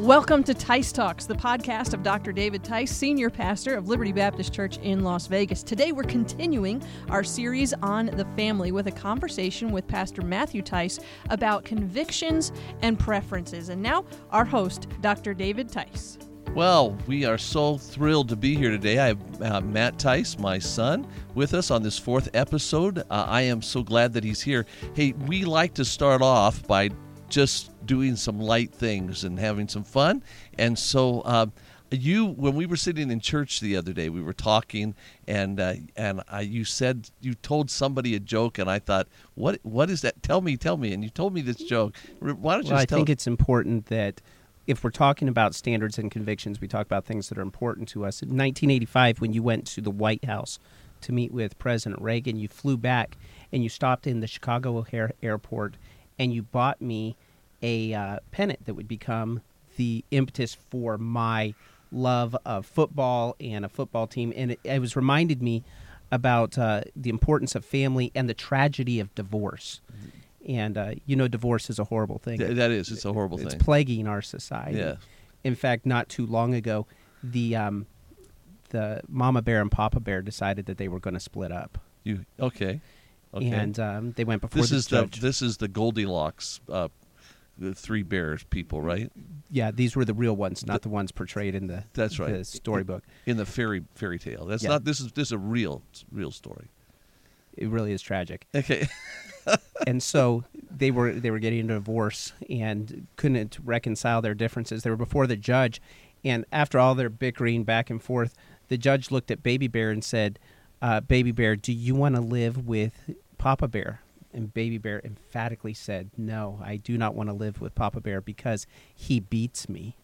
Welcome to Tice Talks, the podcast of Dr. David Tice, Senior Pastor of Liberty Baptist Church in Las Vegas. Today we're continuing our series on the family with a conversation with Pastor Matthew Tice about convictions and preferences. And now, our host, Dr. David Tice. Well, we are so thrilled to be here today. I have uh, Matt Tice, my son, with us on this fourth episode. Uh, I am so glad that he's here. Hey, we like to start off by just doing some light things and having some fun. And so, uh, you when we were sitting in church the other day, we were talking, and uh, and uh, you said you told somebody a joke, and I thought, what what is that? Tell me, tell me. And you told me this joke. Why don't you? Well, I tell think it's important that if we're talking about standards and convictions, we talk about things that are important to us. In 1985, when you went to the White House to meet with President Reagan, you flew back and you stopped in the Chicago O'Hare Airport and you bought me a uh, pennant that would become the impetus for my love of football and a football team. And it, it was reminded me about uh, the importance of family and the tragedy of divorce. And uh, you know, divorce is a horrible thing. Th- that is, it's a horrible it's thing. It's plaguing our society. Yeah. In fact, not too long ago, the um, the mama bear and papa bear decided that they were going to split up, You okay? Okay. and um, they went before this the is the this is the Goldilocks, uh, the three bears people, right? yeah, these were the real ones, not the, ones portrayed in the That's right. the storybook. In the fairy fairy tale. That's Yeah. not. This is this is a real real story. It really is tragic. Okay. and so they were they were getting a divorce and couldn't reconcile their differences. They were before the judge, and after all their bickering back and forth, the judge looked at Baby Bear and said, uh, "Baby Bear, do you want to live with Papa Bear?" And Baby Bear emphatically said, "No, I do not want to live with Papa Bear because he beats me."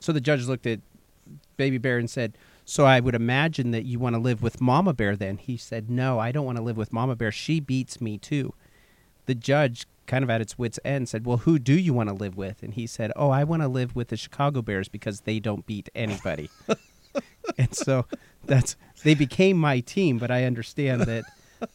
So the judge looked at Baby Bear and said, So I would imagine that you want to live with Mama Bear then. He said, No, I don't want to live with Mama Bear. She beats me too. The judge, kind of at its wits' end, said, Well, who do you want to live with? And he said, Oh, I want to live with the Chicago Bears because they don't beat anybody. and so that's they became my team, but I understand that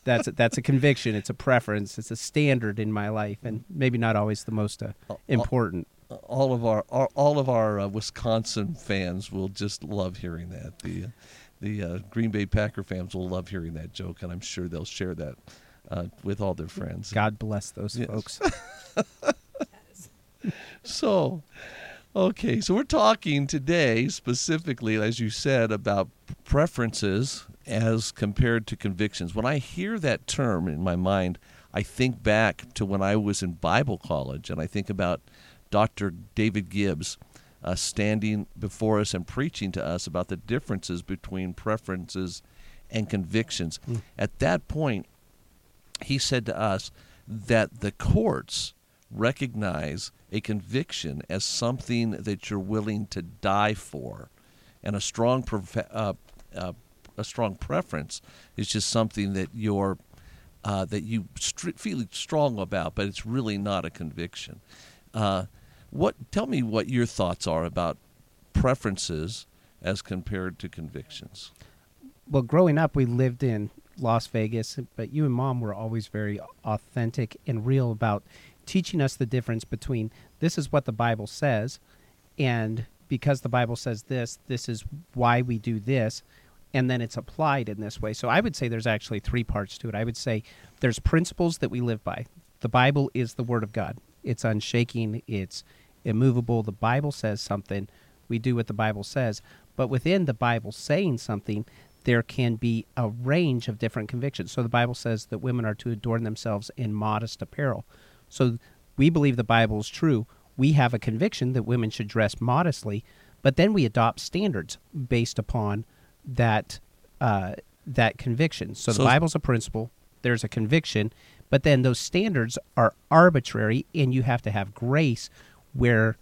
that's a, that's a conviction, it's a preference, it's a standard in my life, and maybe not always the most uh, important. all of our all, all of our uh, Wisconsin fans will just love hearing that. The uh, the uh, Green Bay Packer fans will love hearing that joke, and I'm sure they'll share that uh, with all their friends. God bless those Yes. folks. So, okay, so we're talking today specifically, as you said, about preferences as compared to convictions. When I hear that term in my mind, I think back to when I was in Bible college, and I think about Dr. David Gibbs uh, standing before us and preaching to us about the differences between preferences and convictions. At that point, he said to us that the courts recognize a conviction as something that you're willing to die for, and a strong prefe- uh, uh, a strong preference is just something that you're uh, that you feel strong about, but it's really not a conviction. Uh, what? Tell me what your thoughts are about preferences as compared to convictions. well, growing up, we lived in Las Vegas, but you and mom were always very authentic and real about teaching us the difference between this is what the Bible says, and because the Bible says this, this is why we do this, and then it's applied in this way. So I would say there's actually three parts to it. I would say there's principles that we live by. The Bible is the Word of God, it's unshaking, it's immovable. The Bible says something, we do what the Bible says. But within the Bible saying something, there can be a range of different convictions. So the Bible says that women are to adorn themselves in modest apparel. So we believe the Bible is true. We have a conviction that women should dress modestly, but then we adopt standards based upon that uh, that conviction. So the So- Bible's a principle. There's a conviction, but then those standards are arbitrary, and you have to have grace where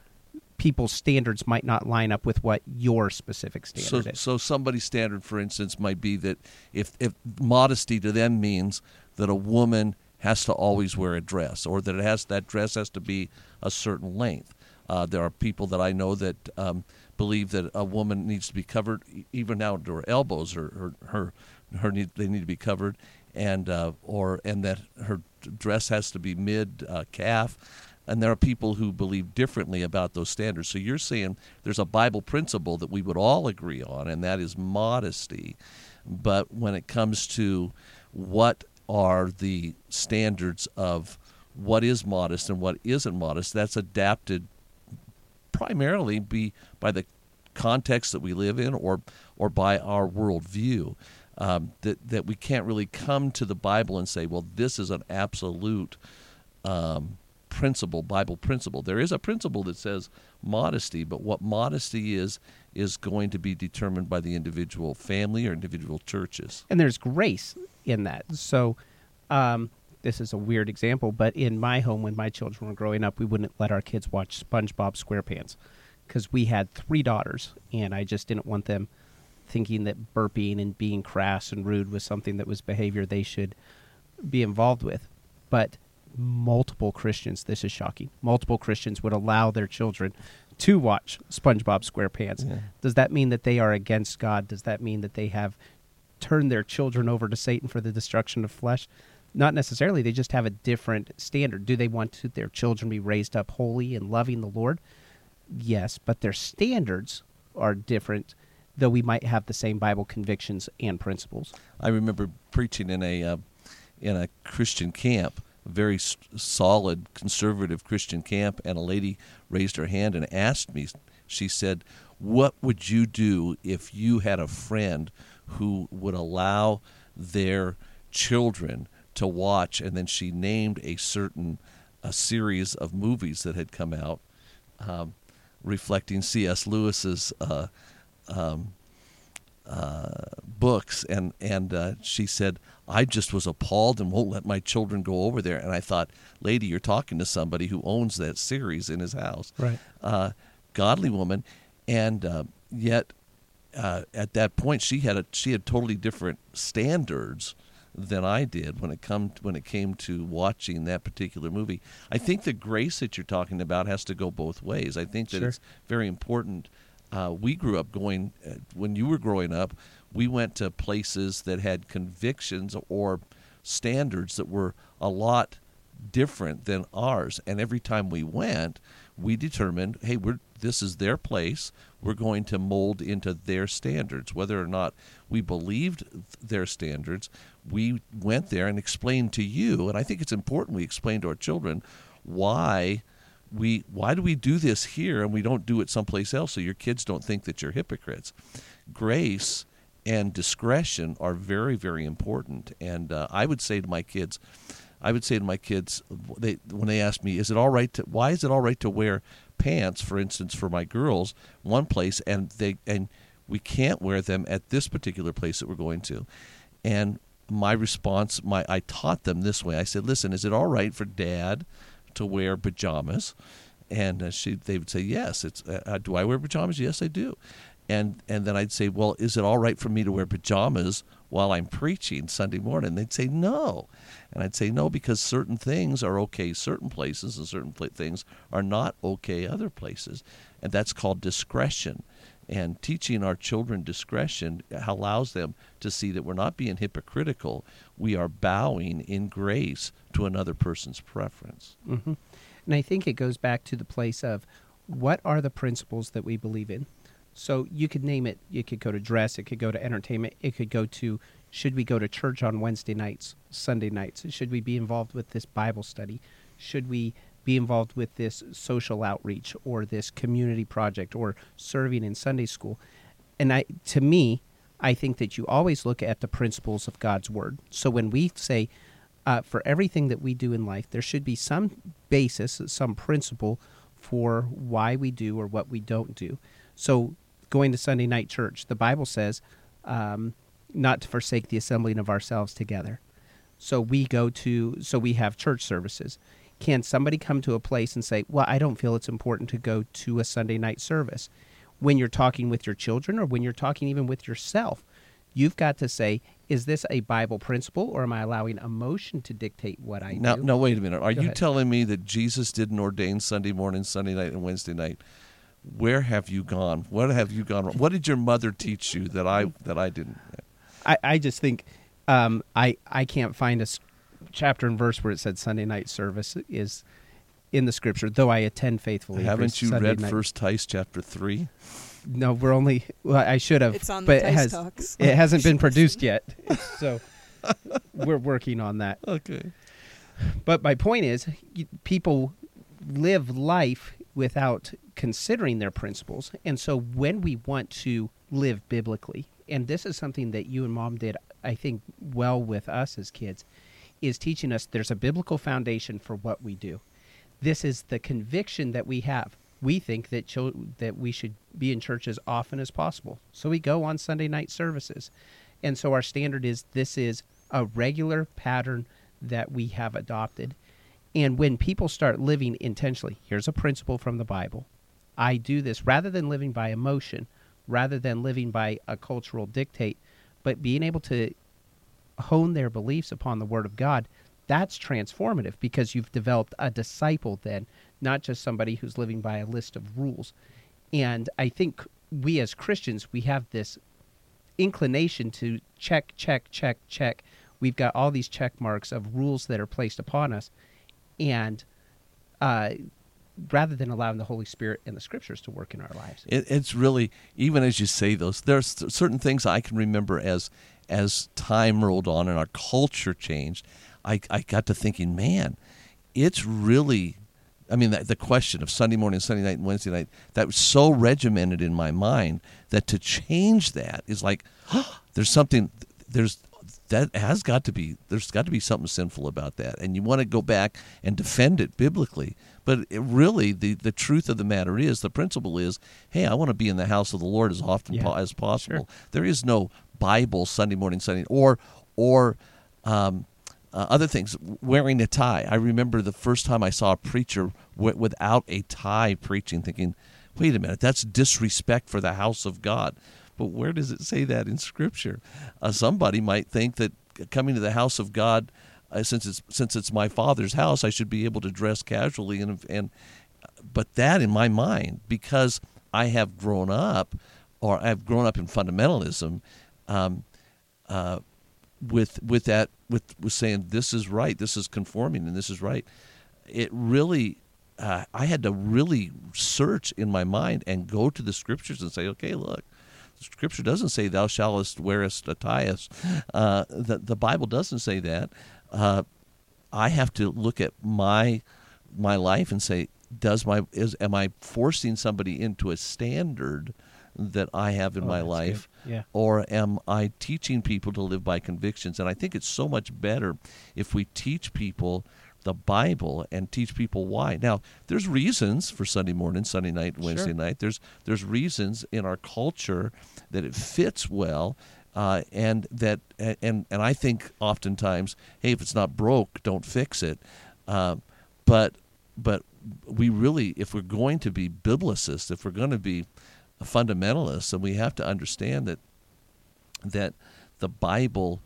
people's standards might not line up with what your specific So, is. so somebody's standard, for instance, might be that if, if modesty to them means that a woman has to always wear a dress, or that it has that dress has to be a certain length. Uh, there are people that I know that um, believe that a woman needs to be covered even down to her elbows, or her her, her need, they need to be covered, and uh, or and that her dress has to be mid uh, calf. and there are people who believe differently about those standards. So you're saying there's a Bible principle that we would all agree on, and that is modesty. But when it comes to what are the standards of what is modest and what isn't modest, that's adapted primarily be by the context that we live in or or by our worldview. Um, that that we can't really come to the Bible and say, well, this is an absolute um, principle, Bible principle. There is a principle that says modesty, but what modesty is is going to be determined by the individual family or individual churches. And there's grace in that. So, um, this is a weird example, but in my home, when my children were growing up, we wouldn't let our kids watch SpongeBob SquarePants because we had three daughters, and I just didn't want them thinking that burping and being crass and rude was something that was behavior they should be involved with. But multiple Christians, this is shocking, multiple Christians would allow their children to watch SpongeBob SquarePants. Yeah. Does that mean that they are against God? Does that mean that they have turned their children over to Satan for the destruction of flesh? Not necessarily. They just have a different standard. Do they want to, their children be raised up holy and loving the Lord? Yes, but their standards are different, though we might have the same Bible convictions and principles. I remember preaching in a uh, in a Christian camp, a very solid conservative Christian camp, and a lady raised her hand and asked me. She said, "What would you do if you had a friend who would allow their children to watch?" And then she named a certain a series of movies that had come out, um, reflecting C.S. Lewis's. Uh, um, uh, books, and and uh, she said, "I just was appalled and won't let my children go over there." And I thought, "Lady, you're talking to somebody who owns that series in his house, Right. Uh, godly woman, and uh, yet uh, at that point she had a she had totally different standards." Than I did when it come when it came to watching that particular movie. I think the grace that you're talking about has to go both ways. I think that Sure. it's very important uh, we grew up going uh, when you were growing up we went to places that had convictions or standards that were a lot different than ours and every time we went we determined hey we're this is their place we're going to mold into their standards. Whether or not we believed their standards we went there and explained to you and i think it's important we explain to our children why we why do we do this here and we don't do it someplace else so your kids don't think that you're hypocrites. Grace and discretion are very very important and uh, i would say to my kids i would say to my kids they when they ask me is it all right to why is it all right to wear pants for instance for my girls one place and they and we can't wear them at this particular place that we're going to? And my response my i taught them this way. I said listen is it all right for dad to wear pajamas? And uh, she they would say yes it's uh, uh, do i wear pajamas? Yes i do. And and then i'd say well is it all right for me to wear pajamas while i'm preaching sunday morning? They'd say no and i'd say no because certain things are okay certain places and certain pla- things are not okay other places and that's called discretion and teaching our children discretion allows them to see that we're not being hypocritical we are bowing in grace to another person's preference hmm And I think it goes back to the place of what are the principles that we believe in. So you could name it. It could go to dress. It could go to entertainment. It could go to should we go to church on Wednesday nights, Sunday nights? Should we be involved with this Bible study? Should we be involved with this social outreach or this community project or serving in Sunday school? And I, to me, I think that you always look at the principles of God's word. So when we say uh, for everything that we do in life, there should be some basis, some principle for why we do or what we don't do. So, going to Sunday night church, the Bible says um, not to forsake the assembling of ourselves together. So we go to, so we have church services. Can somebody come to a place and say, "Well, I don't feel it's important to go to a Sunday night service"? When you're talking with your children, or when you're talking even with yourself, you've got to say, "Is this a Bible principle, or am I allowing emotion to dictate what I Now, do?" now wait a minute. Are Go you ahead. telling me that Jesus didn't ordain Sunday morning, Sunday night, and Wednesday night? Where have you gone? What have you gone wrong? What did your mother teach you that I that I didn't? I, I just think um, I I can't find a s- chapter and verse where it said Sunday night service is in the scripture, though I attend faithfully. Haven't you Sunday read night. First Tice chapter three? No, we're only. Well, I should have. It's on the but it has, Talks. It hasn't been produced yet, so we're working on that. Okay. But my point is, people live life without considering their principles, and so when we want to live biblically, and this is something that you and mom did, I think, well with us as kids, is teaching us there's a biblical foundation for what we do. This is the conviction that we have. We think that chil- that we should be in church as often as possible, so we go on Sunday night services, and so our standard is this is a regular pattern that we have adopted. And when people start living intentionally, here's a principle from the Bible. I do this rather than living by emotion, rather than living by a cultural dictate, but being able to hone their beliefs upon the Word of God, that's transformative because you've developed a disciple then, not just somebody who's living by a list of rules. And I think we as Christians, we have this inclination to check, check, check, check. We've got all these check marks of rules that are placed upon us. And uh, rather than allowing the Holy Spirit and the Scriptures to work in our lives. It, it's really even as you say those. There's certain things I can remember as as time rolled on and our culture changed. I I got to thinking, man, it's really. I mean, the, the question of Sunday morning, Sunday night, and Wednesday night, that was so regimented in my mind that to change that is like, there's something, there's, that has got to be, there's got to be something sinful about that. And you want to go back and defend it biblically. But it really, the, the truth of the matter is, the principle is, hey, I want to be in the house of the Lord as often Yeah, po- as possible. sure. There is no Bible Sunday morning, Sunday, or, or, um, uh, other things, wearing a tie. I remember the first time I saw a preacher w- without a tie preaching, thinking, wait a minute, that's disrespect for the house of God. But where does it say that in Scripture? Uh, somebody might think that coming to the house of God, uh, since it's since it's my Father's house, I should be able to dress casually and and. But that in my mind, because I have grown up, or I've grown up in fundamentalism, um, uh, with with that with with saying this is right, this is conforming, and this is right. It really, uh, I had to really search in my mind and go to the scriptures and say, okay, look, scripture doesn't say thou shallest wearest a tias. Uh, the the Bible doesn't say that. Uh, I have to look at my my life and say, does my is am I forcing somebody into a standard that I have in Oh, my life? Yeah. or am I teaching people to live by convictions? And I think it's so much better if we teach people the Bible and teach people why. Now, there's reasons for Sunday morning, Sunday night, Wednesday Sure. night. There's there's reasons in our culture that it fits well. Uh, and that and and I think oftentimes, hey, if it's not broke, don't fix it. Uh, but but we really, if we're going to be biblicists, if we're going to be fundamentalists, then we have to understand that that the Bible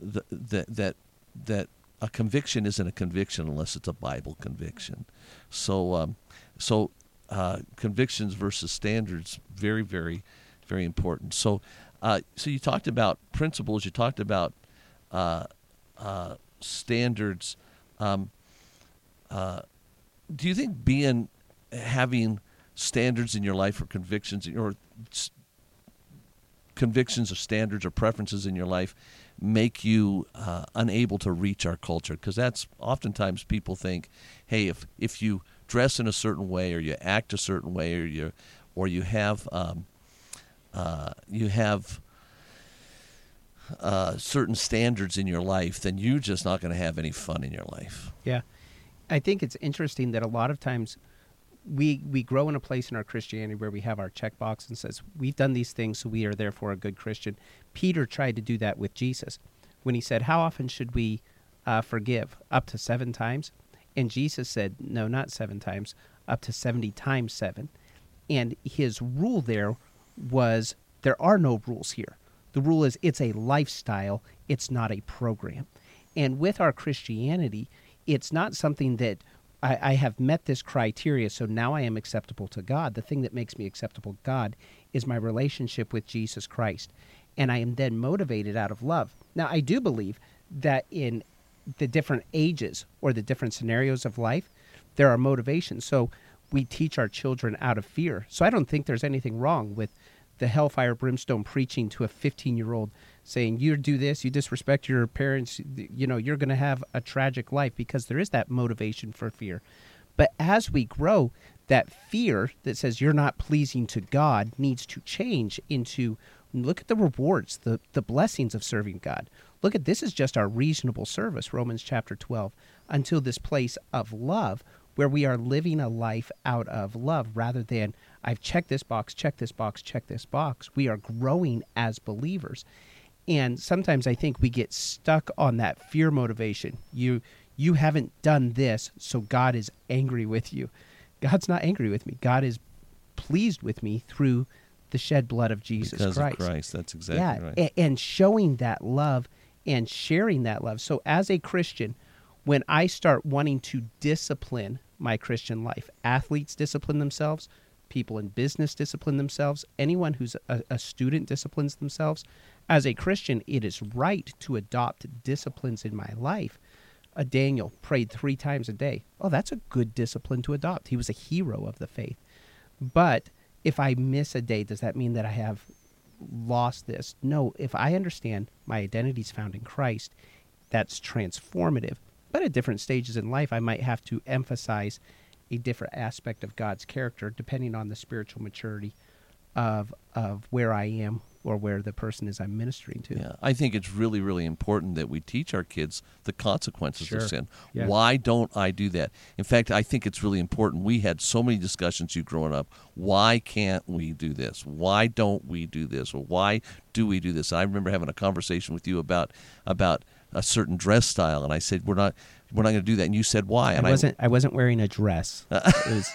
th- that that that a conviction isn't a conviction unless it's a Bible conviction. So um, so uh, convictions versus standards very very very important. So uh, so you talked about principles. You talked about uh, uh, standards. Um, uh, do you think being having standards in your life or convictions or convictions or standards or preferences in your life make you uh, unable to reach our culture because that's oftentimes people think hey if if you dress in a certain way or you act a certain way or you or you have um, uh, you have uh, certain standards in your life then you're just not going to have any fun in your life Yeah. I think it's interesting that a lot of times we we grow in a place in our Christianity where we have our checkbox and says we've done these things so we are therefore a good Christian. Peter tried to do that with Jesus when he said, "How often should we uh, forgive? Up to seven times?" And Jesus said, "No, not seven times. Up to seventy times seven. And his rule there was there are no rules here. The rule is it's a lifestyle, it's not a program. And with our Christianity, it's not something that I, I have met this criteria, so now I am acceptable to God. The thing that makes me acceptable to God is my relationship with Jesus Christ. And I am then motivated out of love. Now, I do believe that in the different ages or the different scenarios of life, there are motivations. So we teach our children out of fear. So I don't think there's anything wrong with the hellfire brimstone preaching to a 15 year old saying you do this you disrespect your parents you know you're going to have a tragic life because there is that motivation for fear but as we grow that fear that says you're not pleasing to god needs to change into look at the rewards the the blessings of serving god look at this is just our reasonable service romans chapter 12 until this place of love where we are living a life out of love rather than I've checked this box, check this box, check this box. We are growing as believers. And sometimes I think we get stuck on that fear motivation. You you haven't done this, so God is angry with you. God's not angry with me. God is pleased with me through the shed blood of Jesus because Christ. Of Christ, that's exactly yeah, right. and, and showing that love and sharing that love. So as a Christian, when I start wanting to discipline my Christian life, athletes discipline themselves, people in business discipline themselves, anyone who's a, a, student disciplines themselves. As a Christian, it is right to adopt disciplines in my life. A Daniel prayed three times a day. Oh, that's a good discipline to adopt. He was a hero of the faith. But if I miss a day, does that mean that I have lost this? No, if I understand my identity is found in Christ, that's transformative. But at different stages in life, I might have to emphasize a different aspect of God's character depending on the spiritual maturity of of where I am or where the person is I'm ministering to. Yeah, I think it's really, really important that we teach our kids the consequences sure. of sin. Yeah. Why don't I do that? In fact, I think it's really important. We had so many discussions you growing up. Why can't we do this? Why don't we do this? Or why do we do this? I remember having a conversation with you about about a certain dress style, and I said we're not we're not going to do that. And you said why? And I wasn't. I, I wasn't wearing a dress. it was.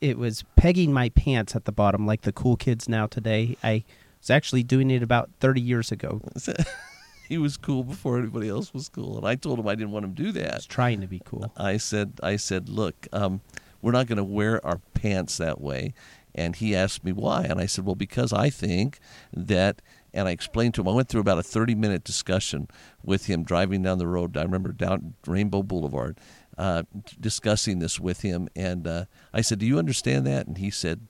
It was pegging my pants at the bottom, like the cool kids now today. I was actually doing it about thirty years ago. he was cool before anybody else was cool, and I told him I didn't want him to do that. He's trying to be cool. I said, I said, look, um, we're not going to wear our pants that way. And he asked me why, and I said, well, because I think that and I explained to him. I went through about a 30 minute discussion with him driving down the road. I remember down Rainbow Boulevard, uh, discussing this with him, and uh, I said, "Do you understand that?" And he said,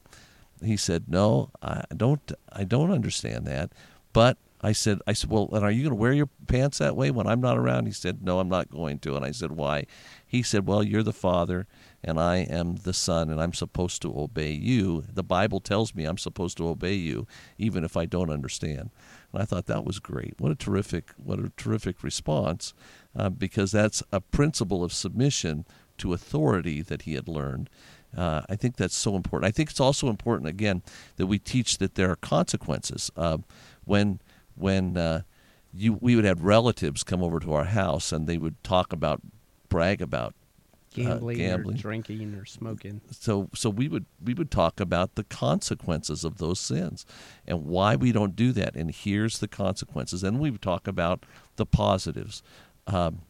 "He said, no, I don't. I don't understand that." But I said, "I said, well, and are you going to wear your pants that way when I'm not around?" He said, "No, I'm not going to." And I said, "Why?" He said, "Well, you're the father." and I am the son, and I'm supposed to obey you. The Bible tells me I'm supposed to obey you, even if I don't understand. And I thought that was great. What a terrific, what a terrific response, uh, because that's a principle of submission to authority that he had learned. Uh, I think that's so important. I think it's also important again that we teach that there are consequences. Uh, when when uh, you we would have relatives come over to our house and they would talk about brag about gambling, uh, gambling, or drinking, or smoking. So, so we would we would talk about the consequences of those sins, and why we don't do that. And here's the consequences. And we would talk about the positives, um,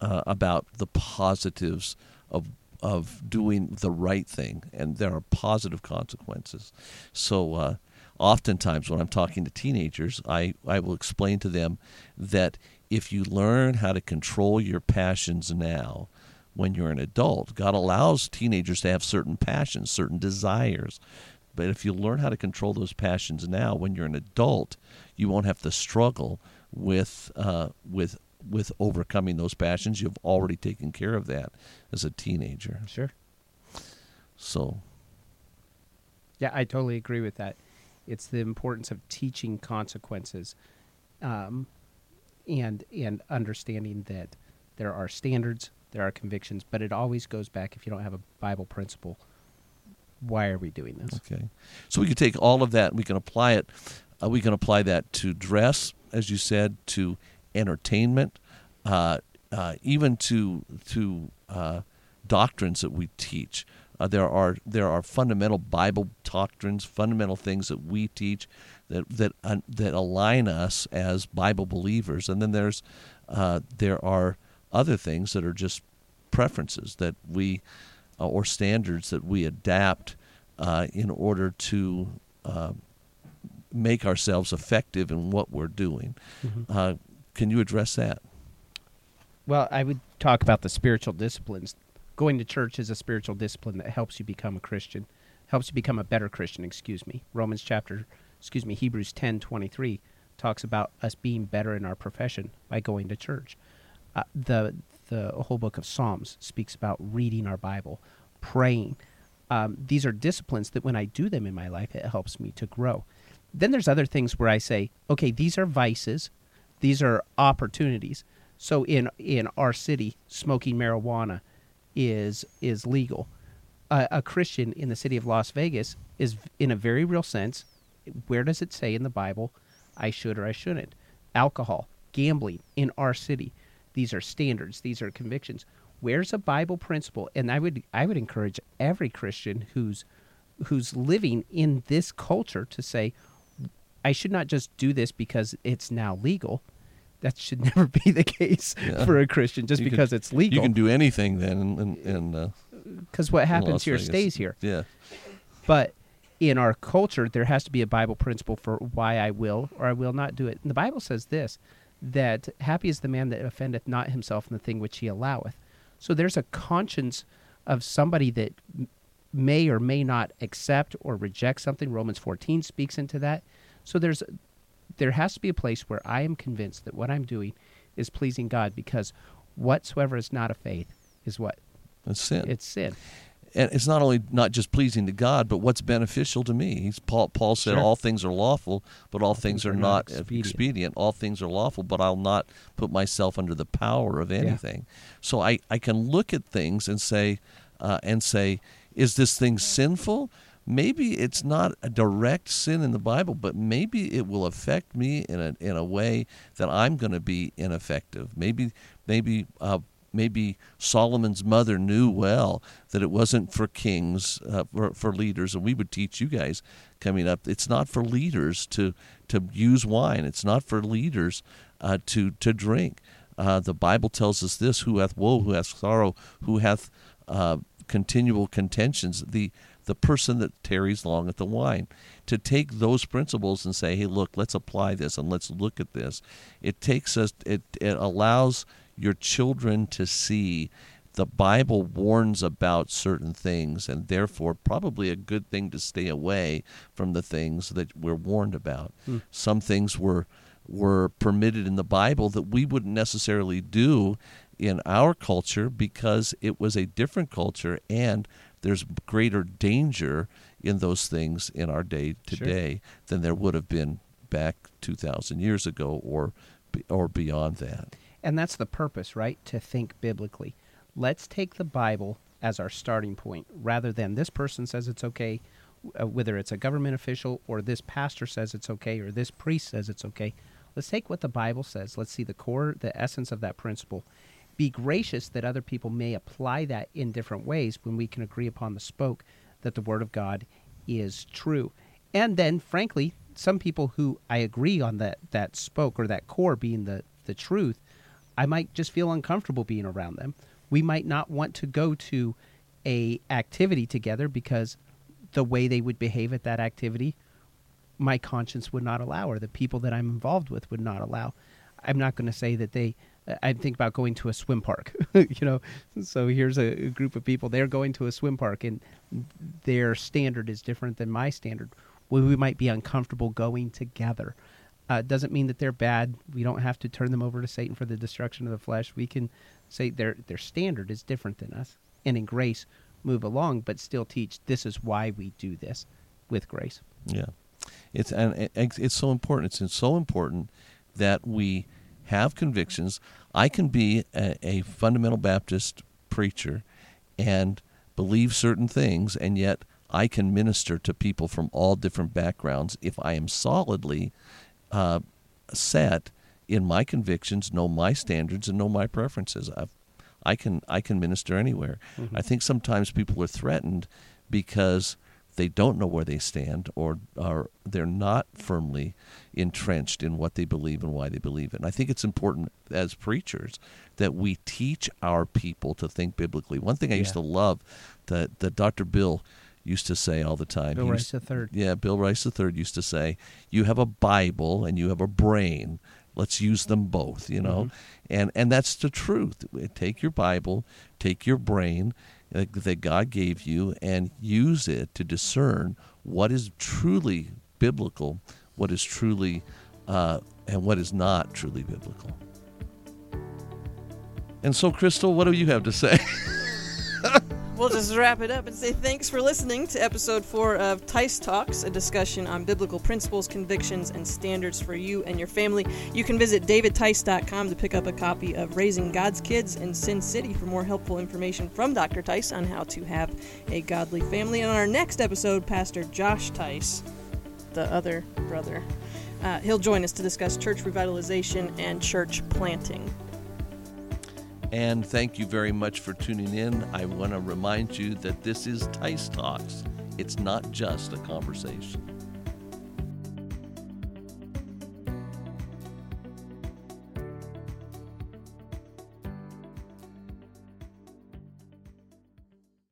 uh, about the positives of of doing the right thing, and there are positive consequences. So. Uh, oftentimes, when I'm talking to teenagers, I, I will explain to them that if you learn how to control your passions now, when you're an adult. God allows teenagers to have certain passions, certain desires. But if you learn how to control those passions now, when you're an adult, you won't have to struggle with uh, with with overcoming those passions. You've already taken care of that as a teenager. Sure. So. Yeah, I totally agree with that. It's the importance of teaching consequences, um, and and understanding that there are standards, there are convictions, but it always goes back if you don't have a Bible principle. Why are we doing this? Okay, so we can take all of that. We can apply it. Uh, we can apply that to dress, as you said, to entertainment, uh, uh, even to to uh, doctrines that we teach. Uh, there are there are fundamental Bible doctrines, fundamental things that we teach that that uh, that align us as Bible believers, and then there's there are other things that are just preferences that we uh, or standards that we adapt uh, in order to uh, make ourselves effective in what we're doing. Mm-hmm. Uh, can you address that? Well, I would talk about the spiritual disciplines. going to church is a spiritual discipline that helps you become a Christian, helps you become a better Christian. Excuse me. Romans chapter, excuse me, Hebrews ten twenty three talks about us being better in our profession by going to church. Uh, the the whole book of Psalms speaks about reading our Bible, praying. Um, these are disciplines that when I do them in my life, it helps me to grow. Then there's other things where I say, okay, these are vices, these are opportunities. So in in our city, smoking marijuana is is legal. Uh, a Christian in the city of Las Vegas is, in a very real sense, where does it say in the Bible, I should or I shouldn't? Alcohol, gambling in our city, these are standards, these are convictions. Where's a Bible principle? And I would I would encourage every Christian who's who's living in this culture to say, I should not just do this because it's now legal. That should never be the case Yeah. for a Christian just You because can- it's legal. You can do anything then, and and, and uh, Because what happens here Vegas. stays here. Yeah, But in our culture, there has to be a Bible principle for why I will or I will not do it. And the Bible says this that happy is the man that offendeth not himself in the thing which he alloweth. So there's a conscience of somebody that may or may not accept or reject something. Romans 14 speaks into that. So there's there has to be a place where I am convinced that what I'm doing is pleasing God because whatsoever is not of faith is what? it's sin. It's sin. and it's not only not just pleasing to God, but what's beneficial to me. He's, Paul, Paul said, Sure. "All things are lawful, but all, things, are, not expedient. expedient. All things are lawful, but I'll not put myself under the power of anything." So I, I can look at things and say, uh, and say, "Is this thing sinful?" Maybe it's not a direct sin in the Bible, but maybe it will affect me in a in a way that I'm going to be ineffective. Maybe maybe uh, maybe Solomon's mother knew well that it wasn't for kings, uh, for, for leaders, and we would teach you guys coming up. It's not for leaders to to use wine. It's not for leaders uh, to to drink. Uh, the Bible tells us this: "Who hath woe? Who hath sorrow? Who hath uh, continual contentions?" The the person that tarries long at the wine. To take those principles and say, "Hey, look, let's apply this and let's look at this." It takes us. It it allows your children to see the Bible warns about certain things, and therefore, probably a good thing to stay away from the things that we're warned about. Hmm. Some things were were permitted in the Bible that we wouldn't necessarily do in our culture because it was a different culture, and there's greater danger in those things in our day Sure. today than there would have been back 2,000 years ago or or beyond that. And that's the purpose, right? To think biblically. Let's take the Bible as our starting point rather than this person says it's okay, uh, whether it's a government official or this pastor says it's okay or this priest says it's okay. Let's take what the Bible says. Let's see the core, the essence of that principle. Be gracious that other people may apply that in different ways when we can agree upon the spoke that the Word of God is true. And then, frankly, some people who I agree on that, that spoke or that core being the, the truth, I might just feel uncomfortable being around them. We might not want to go to a activity together because the way they would behave at that activity my conscience would not allow or the people that I'm involved with would not allow. I'm not going to say that they I think about going to a swim park, you know. So here's a, group of people they're going to a swim park and their standard is different than my standard. Well, we might be uncomfortable going together. Uh, doesn't mean that they're bad. We don't have to turn them over to Satan for the destruction of the flesh. We can say their their standard is different than us, and in grace move along, but still teach this is why we do this with grace. Yeah, it's and it- it's it's so important. It's so important that we have convictions. I can be a, a fundamental Baptist preacher and believe certain things, and yet I can minister to people from all different backgrounds if I am solidly uh, set in my convictions, know my standards, and know my preferences. I've, I can I can minister anywhere. I think sometimes people are threatened because they don't know where they stand or are they're not firmly entrenched in what they believe and why they believe it. And I think it's important as preachers that we teach our people to think biblically. One thing I used to love that that Dr. Bill used to say all the time. Bill Rice used- the third. yeah, Bill Rice III used to say, "You have a Bible and you have a brain. let's use them both you know mm-hmm. and and that's the truth take your bible take your brain uh, that god gave you and use it to discern what is truly biblical what is truly uh, and what is not truly biblical. And so crystal what do you have to say We'll just wrap it up and say thanks for listening to episode four of Tice Talks, a discussion on biblical principles, convictions, and standards for you and your family. You can visit davidtice.com to pick up a copy of Raising God's Kids in Sin City for more helpful information from Dr. Tice on how to have a godly family. And on our next episode, Pastor Josh Tice, the other brother, uh, he'll join us to discuss church revitalization and church planting. And thank you very much for tuning in. I want to remind you that this is Tice Talks. It's not just a conversation.